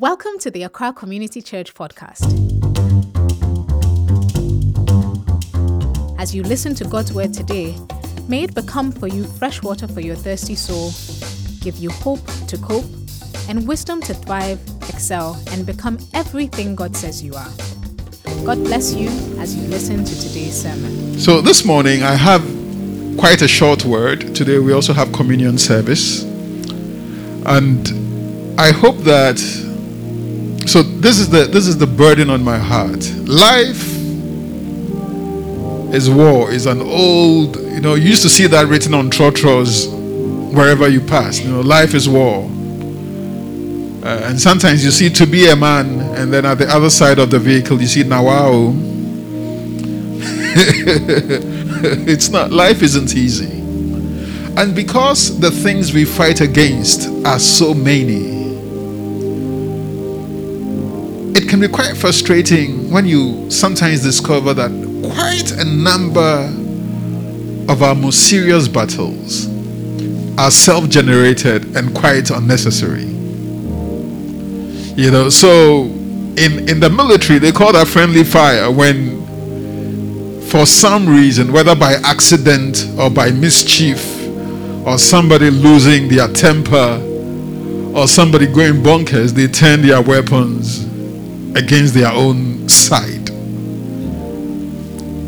Welcome to the Accra Community Church podcast. As you listen to God's word today, may it become for you fresh water for your thirsty soul, give you hope to cope, and wisdom to thrive, excel, and become everything God says you are. God bless you as you listen to today's sermon. So, this morning I have quite a short word. Today we also have communion service. And I hope that so this is the this is the burden on my heart. Life is war, is an old, you know, you used to see that written on trotros wherever you pass. You know, life is war. Uh, and sometimes you see to be a man, and then at the other side of the vehicle you see Nawao. it's not life isn't easy. And because the things we fight against are so many, it can be quite frustrating when you sometimes discover that quite a number of our most serious battles are self generated and quite unnecessary. You know, so in, in the military, they call that friendly fire when, for some reason, whether by accident or by mischief, or somebody losing their temper, or somebody going bonkers, they turn their weapons against their own side.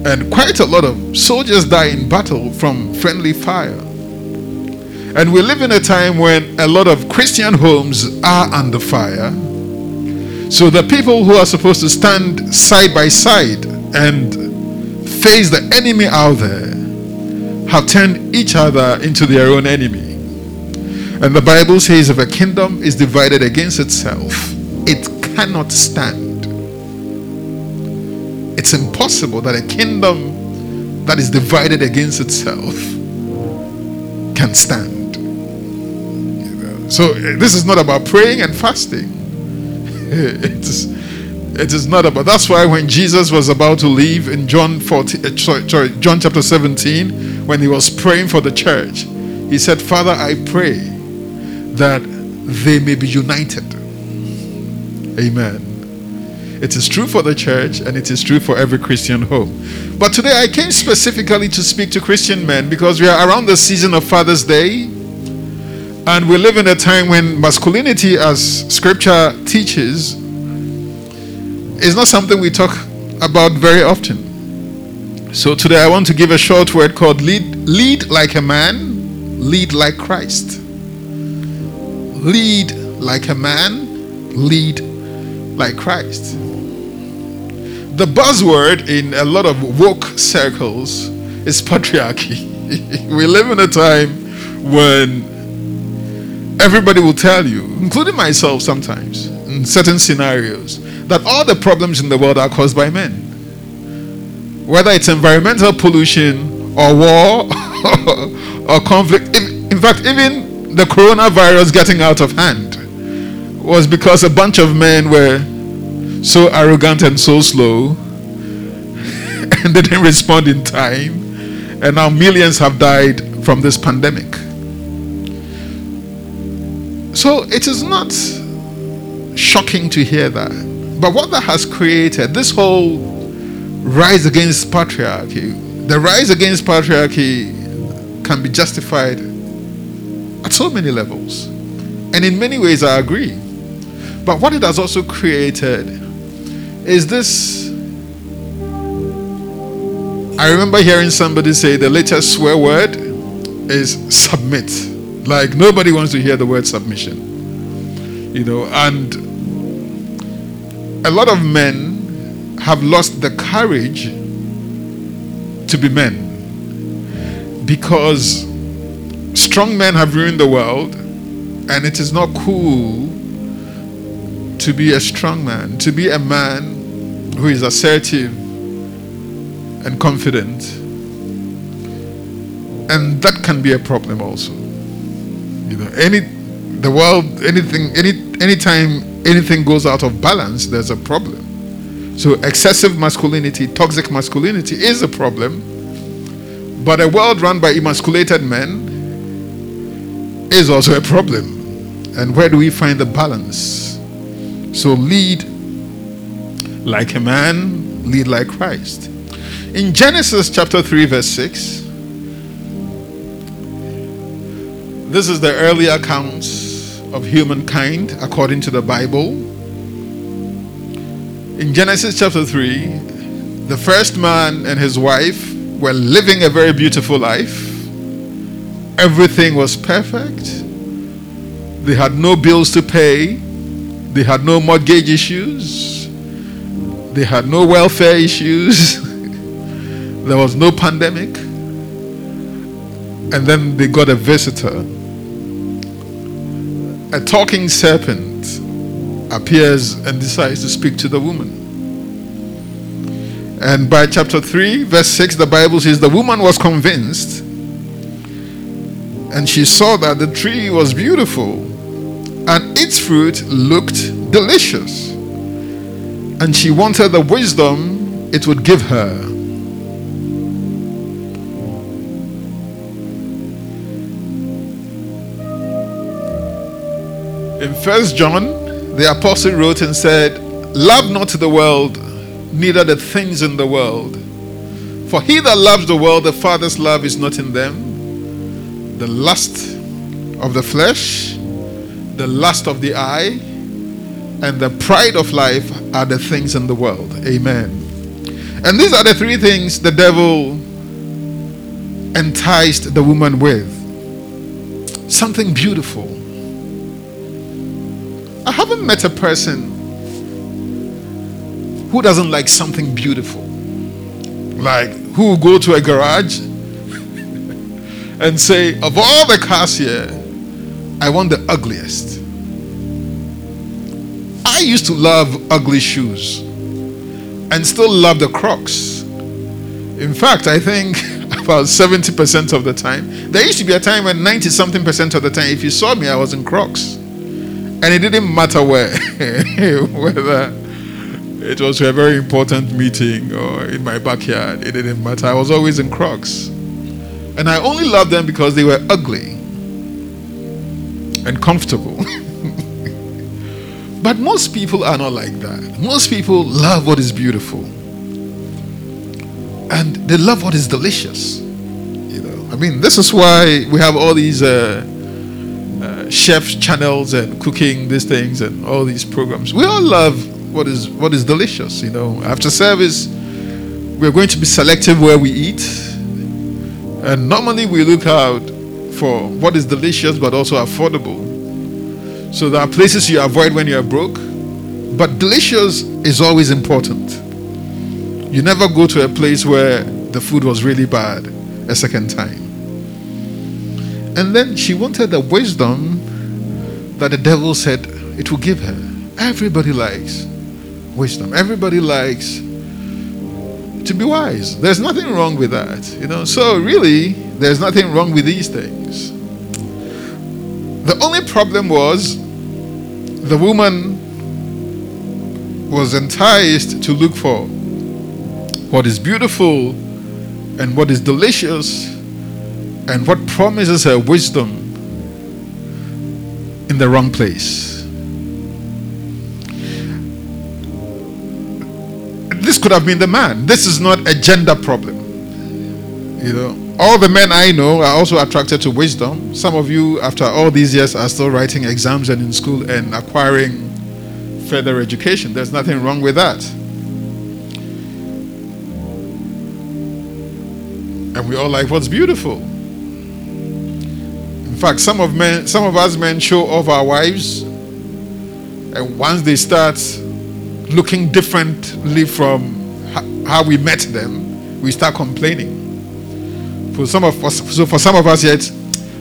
And quite a lot of soldiers die in battle from friendly fire. And we live in a time when a lot of Christian homes are under fire. So the people who are supposed to stand side by side and face the enemy out there have turned each other into their own enemy. And the Bible says if a kingdom is divided against itself, it cannot stand. It's impossible that a kingdom that is divided against itself can stand. So this is not about praying and fasting. it is it is not about that's why when Jesus was about to leave in John 14 uh, sorry, sorry John chapter 17 when he was praying for the church he said father I pray that they may be united Amen. It is true for the church and it is true for every Christian home. But today I came specifically to speak to Christian men because we are around the season of Father's Day and we live in a time when masculinity, as scripture teaches, is not something we talk about very often. So today I want to give a short word called lead, lead like a man, lead like Christ. Lead like a man, lead like Christ. The buzzword in a lot of woke circles is patriarchy. we live in a time when everybody will tell you, including myself sometimes, in certain scenarios, that all the problems in the world are caused by men. Whether it's environmental pollution or war or conflict. In fact, even the coronavirus getting out of hand was because a bunch of men were so arrogant and so slow and they didn't respond in time. And now millions have died from this pandemic. So it is not shocking to hear that. But what that has created, this whole rise against patriarchy, the rise against patriarchy can be justified at so many levels. And in many ways, I agree. But what it has also created is this. I remember hearing somebody say the latest swear word is submit. Like nobody wants to hear the word submission. You know, and a lot of men have lost the courage to be men because strong men have ruined the world and it is not cool to be a strong man, to be a man who is assertive and confident. And that can be a problem also. You know, any the world, anything, any anytime anything goes out of balance, there's a problem. So excessive masculinity, toxic masculinity is a problem. But a world run by emasculated men is also a problem. And where do we find the balance? So lead like a man, lead like Christ. In Genesis chapter 3, verse 6, this is the early accounts of humankind according to the Bible. In Genesis chapter 3, the first man and his wife were living a very beautiful life. Everything was perfect. They had no bills to pay. They had no mortgage issues. They had no welfare issues. there was no pandemic. And then they got a visitor. A talking serpent appears and decides to speak to the woman. And by chapter 3, verse 6, the Bible says the woman was convinced and she saw that the tree was beautiful and its fruit looked delicious. And she wanted the wisdom it would give her. In First John, the apostle wrote and said, Love not the world, neither the things in the world. For he that loves the world, the Father's love is not in them. The lust of the flesh, the lust of the eye, and the pride of life are the things in the world. Amen. And these are the three things the devil enticed the woman with. Something beautiful. I haven't met a person who doesn't like something beautiful. Like who will go to a garage and say, of all the cars here, I want the ugliest. I used to love ugly shoes and still love the Crocs. In fact, I think about 70% of the time, there used to be a time when 90 something percent of the time, if you saw me, I was in Crocs. And it didn't matter where, whether it was a very important meeting or in my backyard, it didn't matter. I was always in Crocs. And I only loved them because they were ugly and comfortable. but most people are not like that. Most people love what is beautiful. And they love what is delicious. You know, I mean, this is why we have all these uh, uh, chef channels and cooking these things and all these programs. We all love what is what is delicious. You know, after service, we're going to be selective where we eat, and normally we look out for what is delicious but also affordable. So there are places you avoid when you're broke, but delicious is always important. You never go to a place where the food was really bad a second time. And then she wanted the wisdom that the devil said it will give her. Everybody likes wisdom. Everybody likes to be wise. There's nothing wrong with that, you know. So really, there's nothing wrong with these things. The only problem was the woman was enticed to look for what is beautiful and what is delicious and what promises her wisdom in the wrong place. This could have been the man. This is not a gender problem. You know, all the men I know are also attracted to wisdom. Some of you, after all these years, are still writing exams and in school and acquiring further education. There's nothing wrong with that. And we all like what's beautiful. In fact, some of men, some of us men show off our wives, and once they start looking differently from how we met them, we start complaining. For some of us, so for some of us yet,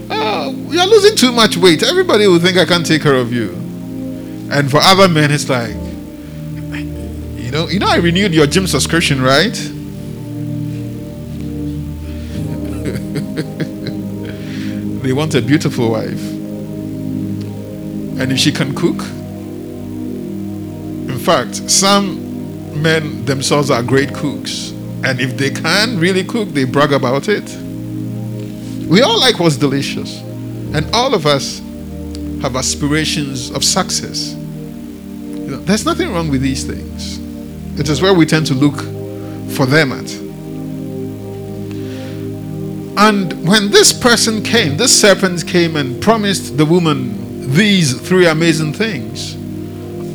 uh, oh, you're losing too much weight. Everybody will think I can't take care of you. And for other men, it's like, you know, you know, I renewed your gym subscription, right? they want a beautiful wife. And if she can cook, in fact, some men themselves are great cooks. And if they can really cook, they brag about it. We all like what's delicious. And all of us have aspirations of success. You know, there's nothing wrong with these things. It is where we tend to look for them at. And when this person came, this serpent came and promised the woman these three amazing things,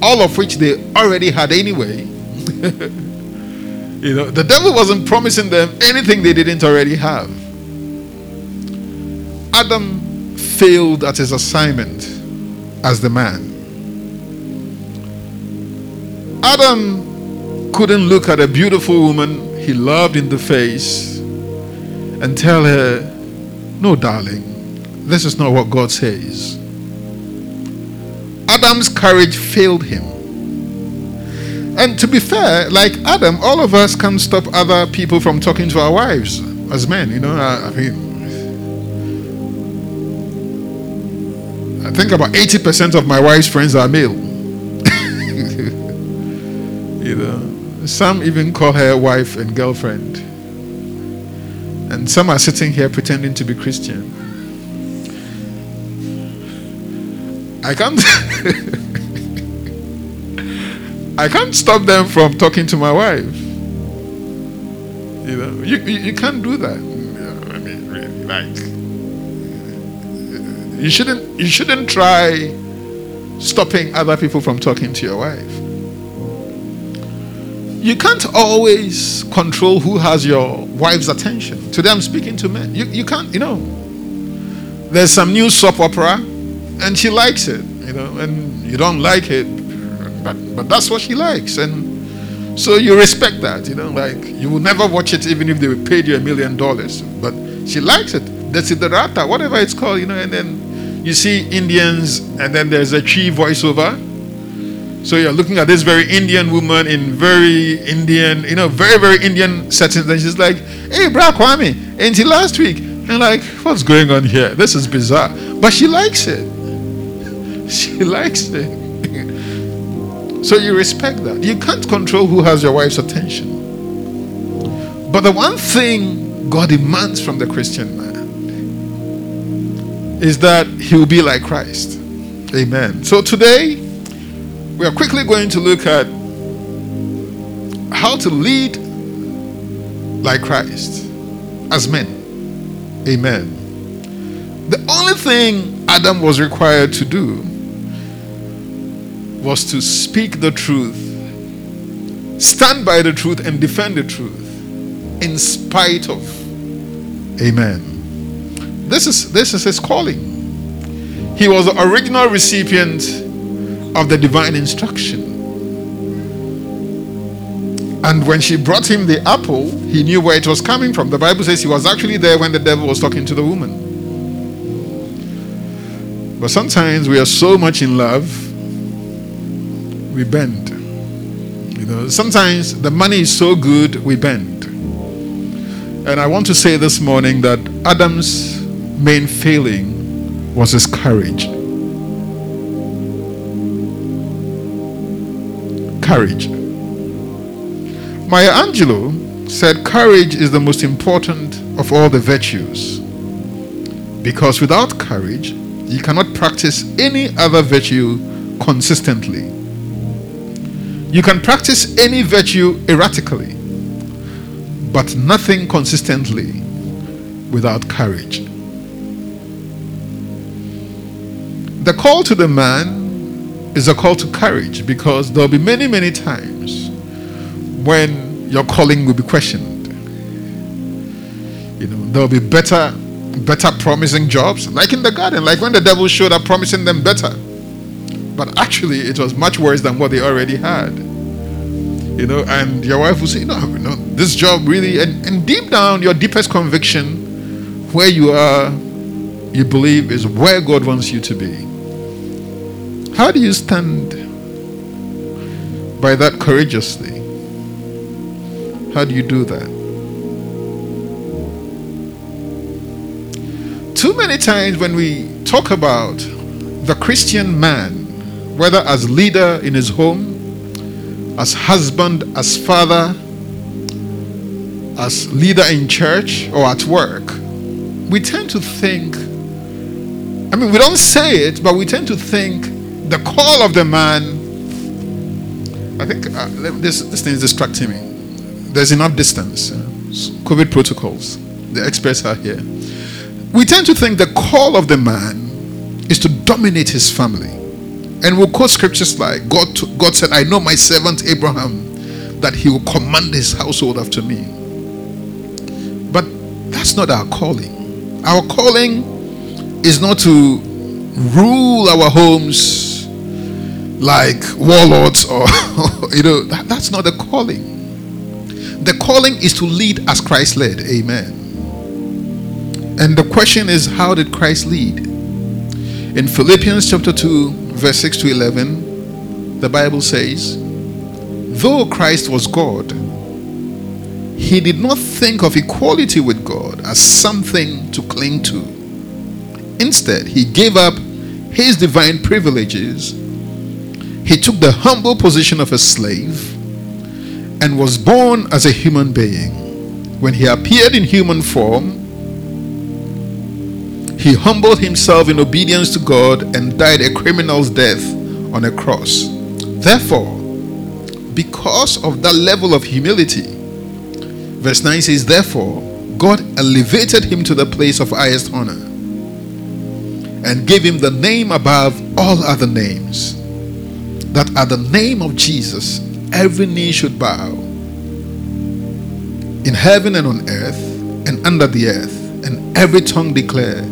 all of which they already had anyway. you know, the devil wasn't promising them anything they didn't already have. Adam failed at his assignment as the man. Adam couldn't look at a beautiful woman he loved in the face and tell her, No, darling, this is not what God says. Adam's courage failed him. And to be fair, like Adam, all of us can't stop other people from talking to our wives as men. You know, I, I mean, I think about 80% of my wife's friends are male. you know, some even call her wife and girlfriend. And some are sitting here pretending to be Christian. I can't I can't stop them from talking to my wife. You know, you, you, you can't do that. I mean, really, like you shouldn't you shouldn't try stopping other people from talking to your wife. You can't always control who has your wife's attention. Today I'm speaking to men. You, you can't, you know. There's some new soap opera and she likes it, you know, and you don't like it, but, but that's what she likes. And so you respect that, you know, like you will never watch it even if they paid you a million dollars. But she likes it. that's Desiderata, whatever it's called, you know, and then you see Indians and then there's a Twi voiceover. So you're looking at this very Indian woman in very Indian, you know, very, very Indian settings. And she's like, hey, Bra Kwame, until last week. And like, what's going on here? This is bizarre. But she likes it. She likes it. So you respect that. You can't control who has your wife's attention. But the one thing God demands from the Christian man is that he will be like Christ. Amen. So today, we are quickly going to look at how to lead like Christ as men. Amen. The only thing Adam was required to do was to speak the truth, stand by the truth, and defend the truth in spite of. Amen. This is this is his calling. He was the original recipient of the divine instruction. And when she brought him the apple, he knew where it was coming from. The Bible says he was actually there when the devil was talking to the woman. But sometimes we are so much in love we bend. You know, sometimes the money is so good, we bend. And I want to say this morning that Adam's main failing was his courage. Courage. Maya Angelou said courage is the most important of all the virtues. Because without courage, you cannot practice any other virtue consistently. You can practice any virtue erratically, but nothing consistently without courage. The call to the man is a call to courage because there'll be many, many times when your calling will be questioned. You know, there'll be better, better promising jobs, like in the garden, like when the devil showed up promising them better. But actually, it was much worse than what they already had. You know, and your wife will say, no, no, this job really, and, and deep down, your deepest conviction, where you are, you believe is where God wants you to be. How do you stand by that courageously? How do you do that? Too many times when we talk about the Christian man, whether as leader in his home, as husband, as father, as leader in church or at work, we tend to think, I mean, we don't say it, but we tend to think the call of the man I think uh, this this thing is distracting me. There's enough distance. COVID protocols. The experts are here. We tend to think the call of the man is to dominate his family. And we'll quote scriptures like God, God said, I know my servant Abraham that he will command his household after me. But that's not our calling. Our calling is not to rule our homes like warlords or, you know, that, that's not the calling. The calling is to lead as Christ led. Amen. And the question is, how did Christ lead? In Philippians chapter 2, verse 6 to 11, the Bible says, Though Christ was God, he did not think of equality with God as something to cling to. Instead, he gave up his divine privileges. He took the humble position of a slave and was born as a human being. When he appeared in human form, he humbled himself in obedience to God and died a criminal's death on a cross. Therefore, because of that level of humility, verse 9 says, Therefore, God elevated him to the place of highest honor and gave him the name above all other names, that at the name of Jesus every knee should bow in heaven and on earth and under the earth, and every tongue declare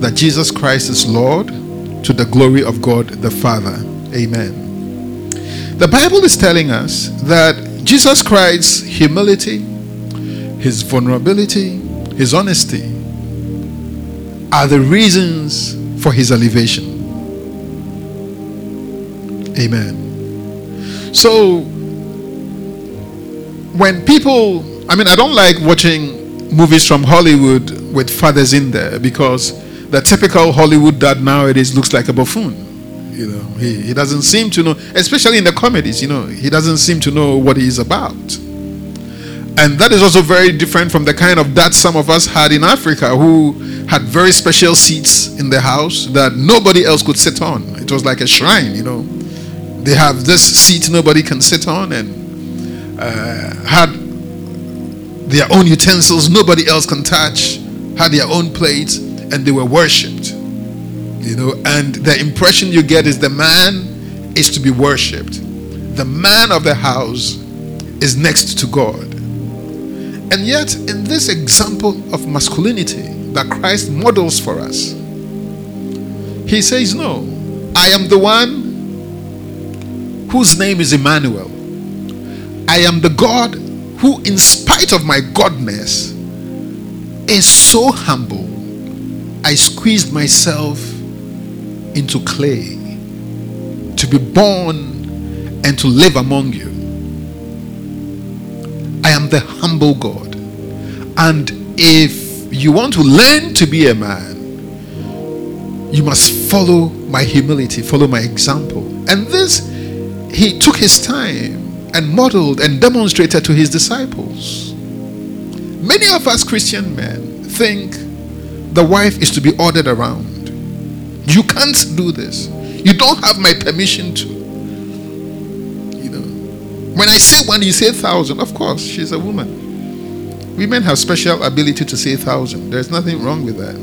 that Jesus Christ is Lord to the glory of God the Father. Amen. The Bible is telling us that Jesus Christ's humility, his vulnerability, his honesty are the reasons for his elevation. Amen. So, when people, I mean, I don't like watching movies from Hollywood with fathers in there because the typical Hollywood dad nowadays looks like a buffoon. You know, he, he doesn't seem to know, especially in the comedies, you know, he doesn't seem to know what he's about. And that is also very different from the kind of dad some of us had in Africa who had very special seats in the house that nobody else could sit on. It was like a shrine, you know. They have this seat nobody can sit on and uh, had their own utensils nobody else can touch, had their own plates and they were worshipped. You know, and the impression you get is the man is to be worshipped. The man of the house is next to God. And yet, in this example of masculinity that Christ models for us, he says, No, I am the one whose name is Emmanuel. I am the God who, in spite of my godness, is so humble I squeezed myself into clay to be born and to live among you. I am the humble God. And if you want to learn to be a man, you must follow my humility, follow my example. And this, he took his time and modeled and demonstrated to his disciples. Many of us Christian men think the wife is to be ordered around. You can't do this. You don't have my permission to. You know. When I say one, you say thousand. Of course, she's a woman. Women have special ability to say thousand. There's nothing wrong with that.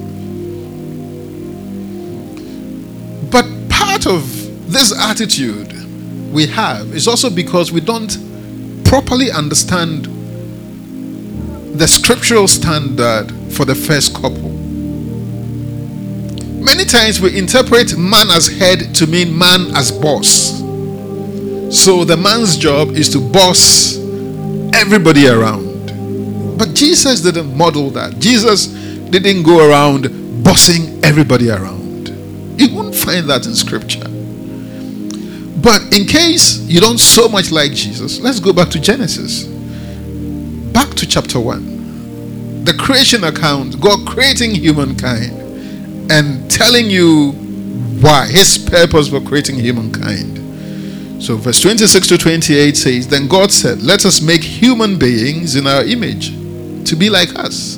But part of this attitude we have is also because we don't properly understand the scriptural standard for the first couple. Many times we interpret man as head to mean man as boss. So the man's job is to boss everybody around. But Jesus didn't model that. Jesus didn't go around bossing everybody around. You won't find that in scripture. But in case you don't so much like Jesus, let's go back to Genesis. Back to chapter 1. The creation account, God creating humankind and telling you why, his purpose for creating humankind. So, verse 26 to 28 says, Then God said, Let us make human beings in our image to be like us.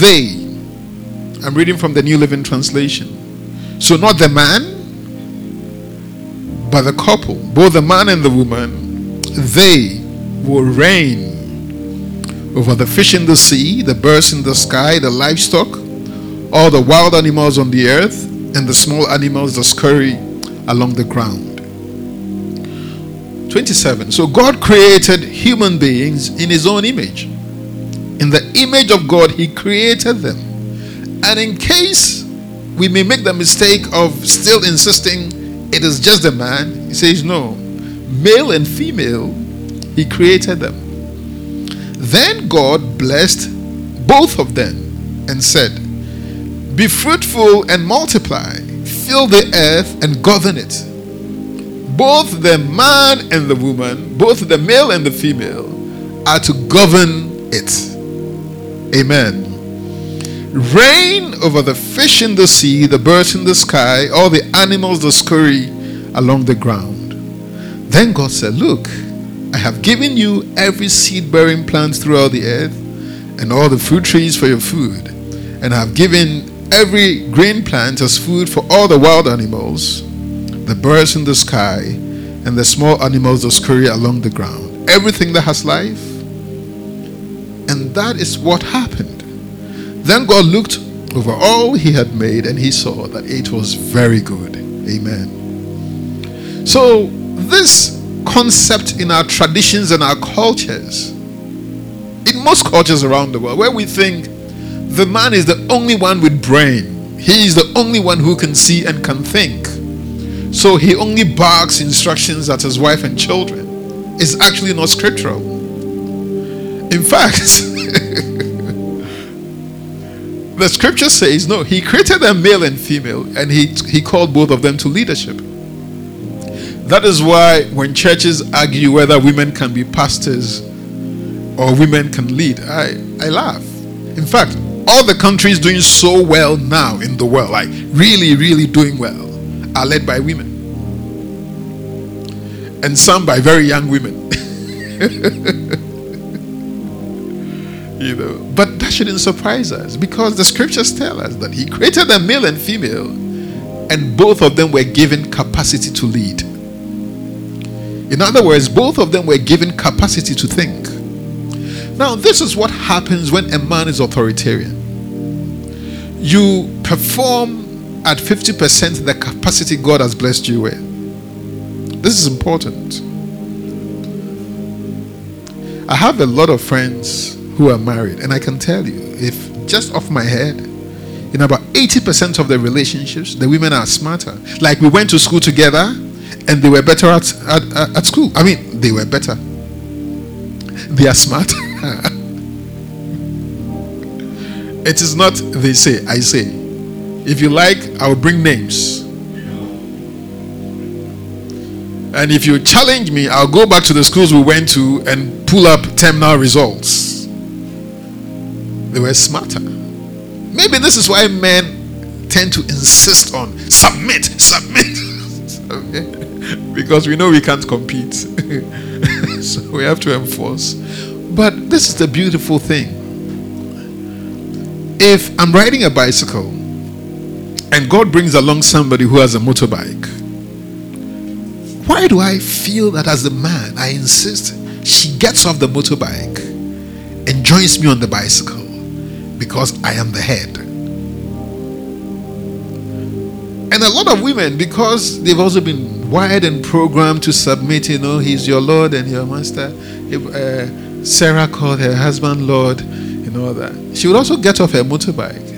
They, I'm reading from the New Living Translation. So, not the man, But the couple, both the man and the woman, they will reign over the fish in the sea, the birds in the sky, the livestock, all the wild animals on the earth, and the small animals that scurry along the ground. 27. So God created human beings in his own image. In the image of God, he created them. And in case we may make the mistake of still insisting it is just a man, he says, no. Male and female, he created them. Then God blessed both of them and said, Be fruitful and multiply, fill the earth and govern it. Both the man and the woman, both the male and the female, are to govern it. Amen. Reign over the fish in the sea, the birds in the sky, all the animals that scurry along the ground. Then God said, Look, I have given you every seed bearing plant throughout the earth, and all the fruit trees for your food, and I have given every green plant as food for all the wild animals, the birds in the sky, and the small animals that scurry along the ground. Everything that has life. And that is what happened. Then God looked over all he had made, and he saw that it was very good. Amen. So, this concept in our traditions and our cultures, in most cultures around the world, where we think the man is the only one with brain, he is the only one who can see and can think. So he only barks instructions at his wife and children. It's actually not scriptural. In fact, the scripture says no, he created them male and female, and he, he called both of them to leadership. That is why when churches argue whether women can be pastors or women can lead, I, I laugh. In fact, all the countries doing so well now in the world, like really, really doing well, are led by women. And some by very young women. you know, but that shouldn't surprise us because the scriptures tell us that He created them male and female, and both of them were given capacity to lead. In other words, both of them were given capacity to think. Now, this is what happens when a man is authoritarian. You perform at 50% the capacity God has blessed you with. This is important. I have a lot of friends who are married, and I can tell you, if just off my head, in about 80% of the relationships, the women are smarter. Like we went to school together, and they were better at, at, at school. I mean, they were better. They are smart. it is not they say, I say. If you like, I'll bring names. And if you challenge me, I'll go back to the schools we went to and pull up terminal results. They were smarter. Maybe this is why men tend to insist on submit, submit. because we know we can't compete. so we have to enforce. But this is the beautiful thing. If I'm riding a bicycle and God brings along somebody who has a motorbike, why do I feel that as a man I insist she gets off the motorbike and joins me on the bicycle? Because I am the head. And a lot of women, because they've also been wired and programmed to submit, you know, He's your Lord and your Master. If, uh, Sarah called her husband Lord, you know that. She would also get off her motorbike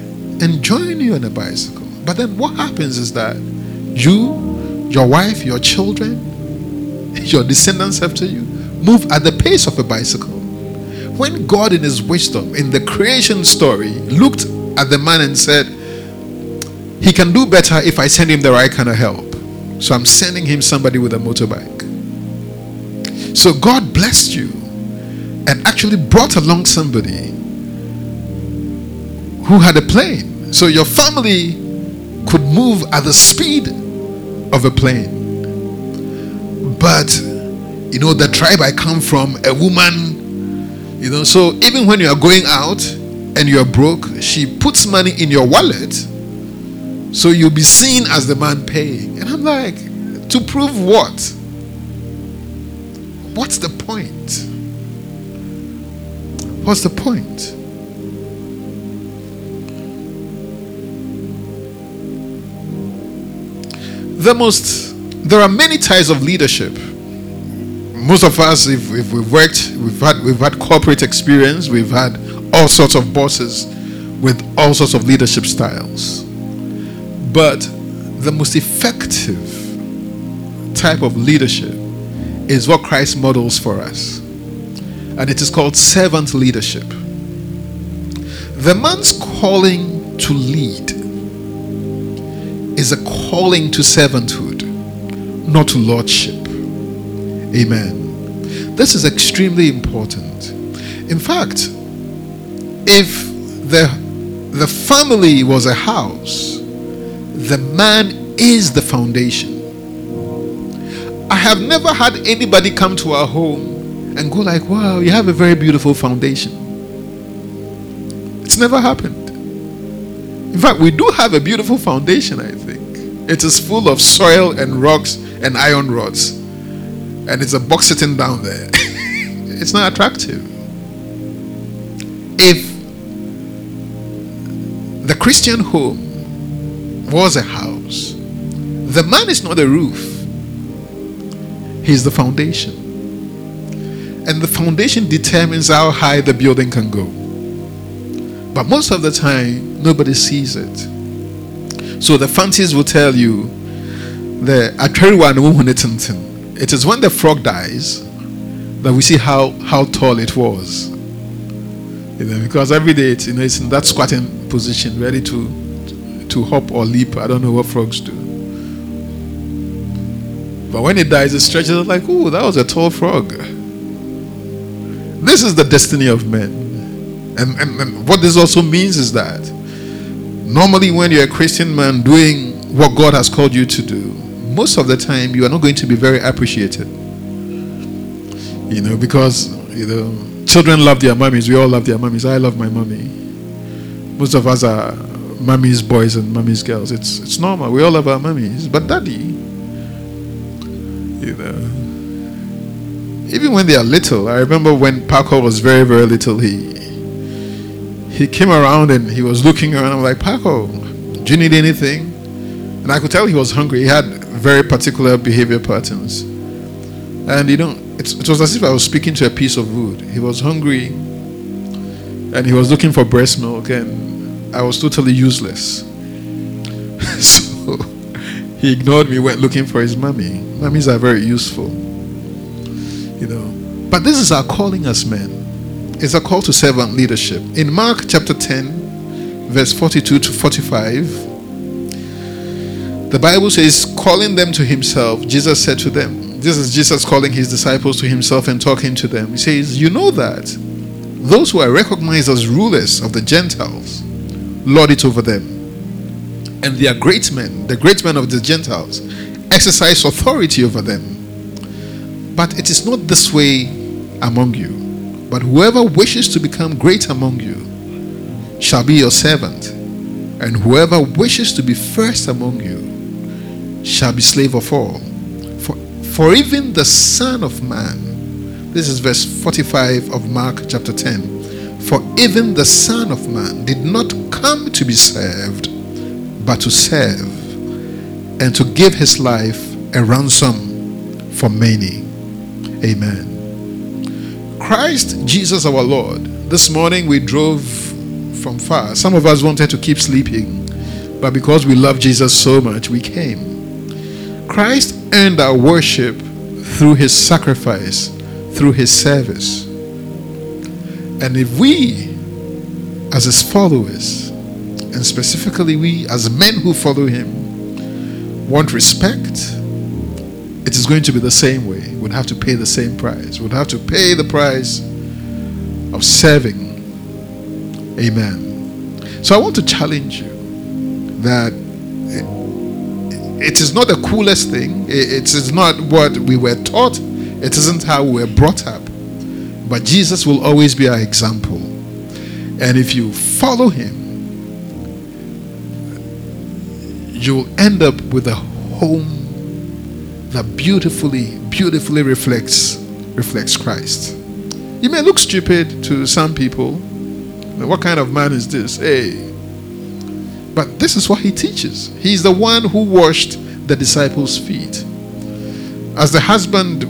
and join you on a bicycle. But then what happens is that you, your wife, your children, your descendants after you move at the pace of a bicycle. When God, in His wisdom, in the creation story, looked at the man and said, he can do better if I send him the right kind of help. So I'm sending him somebody with a motorbike. So God blessed you and actually brought along somebody who had a plane. So your family could move at the speed of a plane. But you know, the tribe I come from, a woman, you know, so even when you are going out and you're broke, she puts money in your wallet so you'll be seen as the man paying. And I'm like, To prove what? What's the point? What's the point? The most, there are many types of leadership. Most of us, if, if we've worked, we've had, we've had corporate experience, we've had all sorts of bosses with all sorts of leadership styles. But the most effective type of leadership is what Christ models for us. And it is called servant leadership. The man's calling to lead is a calling to servanthood, not to lordship. Amen. This is extremely important. In fact, if the the family was a house, the man is the foundation. I have never had anybody come to our home and go like, "Wow, you have a very beautiful foundation." It's never happened. In fact, we do have a beautiful foundation, I think. It is full of soil and rocks and iron rods. And it's a box sitting down there. it's not attractive. If the Christian home was a house. The man is not the roof, he's the foundation. And the foundation determines how high the building can go. But most of the time, nobody sees it. So the Fantes will tell you the it is when the frog dies that we see how, how tall it was. You know, because every day it's, you know, it's in that squatting position, ready to to hop or leap. I don't know what frogs do. But when it dies, it stretches out like, oh, that was a tall frog. This is the destiny of men. And, and, and what this also means is that normally when you're a Christian man doing what God has called you to do, most of the time you are not going to be very appreciated. You know, because, you know, children love their mummies. We all love their mummies. I love my mummy. Most of us are mummy's boys and mummy's girls. It's it's normal. We all love our mummies. But daddy, you know. Even when they are little, I remember when Paco was very, very little, he he came around and he was looking around. I'm like, Paco, do you need anything? And I could tell he was hungry. He had very particular behavior patterns. And you know, it was as if I was speaking to a piece of wood. He was hungry and he was looking for breast milk, and I was totally useless. so he ignored me, went looking for his mommy. Mummies are very useful, you know. But this is our calling as men. It's a call to servant leadership. In Mark chapter 10, verse 42 to 45, the Bible says, calling them to himself, Jesus said to them, This is Jesus calling his disciples to himself and talking to them. He says, You know that those who are recognized as rulers of the Gentiles lord it over them. And their great men, the great men of the Gentiles, exercise authority over them. But it is not this way among you. But whoever wishes to become great among you shall be your servant. And whoever wishes to be first among you shall be slave of all. For, for even the Son of Man this is verse 45 of Mark chapter 10. For even the Son of Man did not come to be served, but to serve, and to give his life a ransom for many. Amen. Christ Jesus our Lord. This morning we drove from far. Some of us wanted to keep sleeping, but because we love Jesus so much, we came. Christ earned our worship through his sacrifice through his service. And if we, as his followers, and specifically we as men who follow him, want respect, it is going to be the same way. We'd have to pay the same price. We'd have to pay the price of serving. Amen. So I want to challenge you that it is not the coolest thing, it is not what we were taught it isn't how we were brought up. But Jesus will always be our example. And if you follow him, you'll end up with a home that beautifully, beautifully reflects reflects Christ. You may look stupid to some people. What kind of man is this? Hey. But this is what he teaches. He's the one who washed the disciples' feet. As the husband,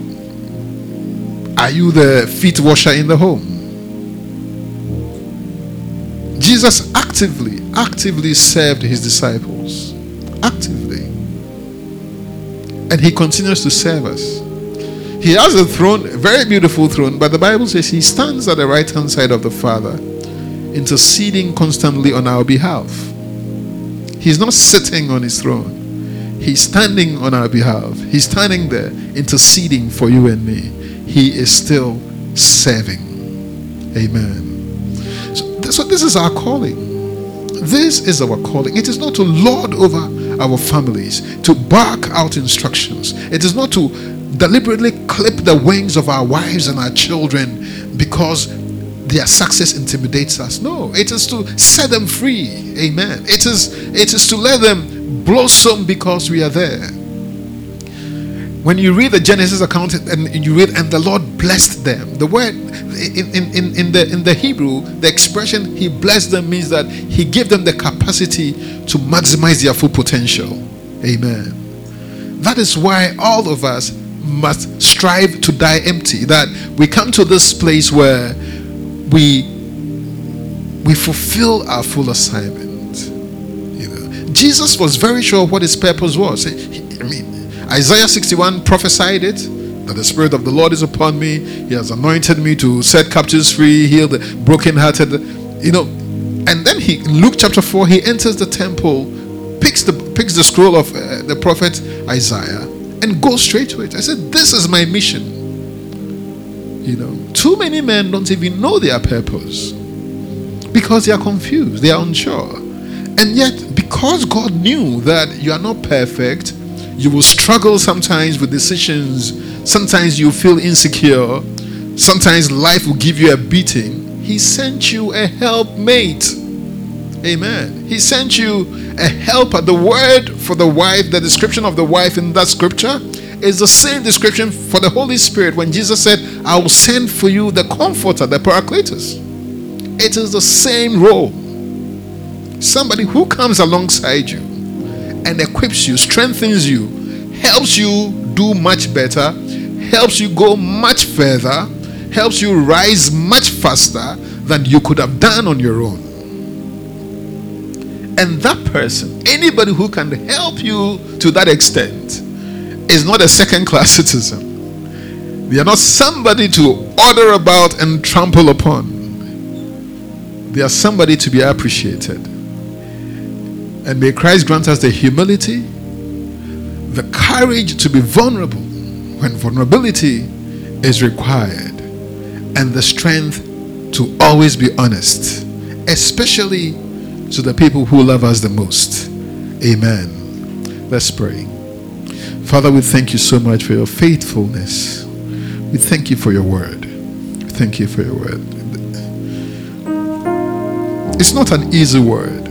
are you the feet washer in the home? Jesus actively, actively served his disciples. Actively. And he continues to serve us. He has a throne, a very beautiful throne, but the Bible says he stands at the right hand side of the Father, interceding constantly on our behalf. He's not sitting on his throne, he's standing on our behalf. He's standing there, interceding for you and me. He is still serving. Amen. So, so this is our calling. This is our calling. It is not to lord over our families, to bark out instructions. It is not to deliberately clip the wings of our wives and our children because their success intimidates us. No, it is to set them free. Amen. It is it is to let them blossom because we are there. When you read the Genesis account and you read, and the Lord blessed them, the word in, in, in, the in the Hebrew, the expression he blessed them means that he gave them the capacity to maximize their full potential. Amen. That is why all of us must strive to die empty. That we come to this place where we we fulfill our full assignment. You know, Jesus was very sure what his purpose was. Isaiah 61 prophesied it that the Spirit of the Lord is upon me. He has anointed me to set captives free, heal the brokenhearted. You know, and then he, in Luke chapter 4, he enters the temple, picks the picks the scroll of uh, the prophet Isaiah, and go straight to it. I said, This is my mission. You know, too many men don't even know their purpose because they are confused, they are unsure. And yet, because God knew that you are not perfect, you will struggle sometimes with decisions, sometimes you feel insecure, sometimes life will give you a beating. He sent you a helpmate. Amen. He sent you a helper. The word for the wife, the description of the wife in that scripture is the same description for the Holy Spirit when Jesus said, I will send for you the comforter, the paracletus. It is the same role. Somebody who comes alongside you and equips you, strengthens you, helps you do much better, helps you go much further, helps you rise much faster than you could have done on your own. And that person, anybody who can help you to that extent, is not a second class citizen. They are not somebody to order about and trample upon. They are somebody to be appreciated. And may Christ grant us the humility, the courage to be vulnerable when vulnerability is required, and the strength to always be honest, especially to the people who love us the most. Amen. Let's pray. Father, we thank you so much for your faithfulness. We thank you for your word. Thank you for your word. It's not an easy word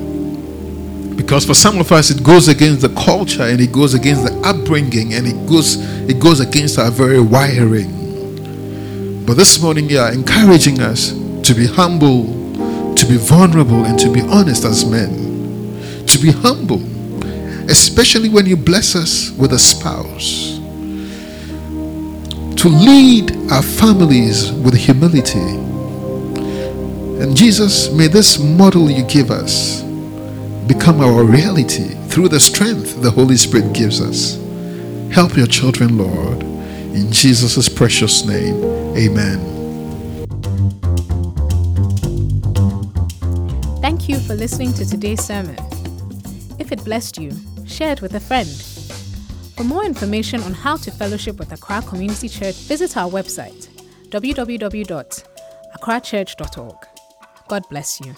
because for some of us it goes against the culture and it goes against the upbringing and it goes it goes against our very wiring. But this morning you are encouraging us to be humble, to be vulnerable, and to be honest as men. To be humble especially when you bless us with a spouse. To lead our families with humility. And Jesus, may this model you give us become our reality through the strength the Holy Spirit gives us. Help your children, Lord. In Jesus' precious name, amen. Thank you for listening to today's sermon. If it blessed you, share it with a friend. For more information on how to fellowship with Accra Community Church, visit our website www.accrachurch.org. God bless you.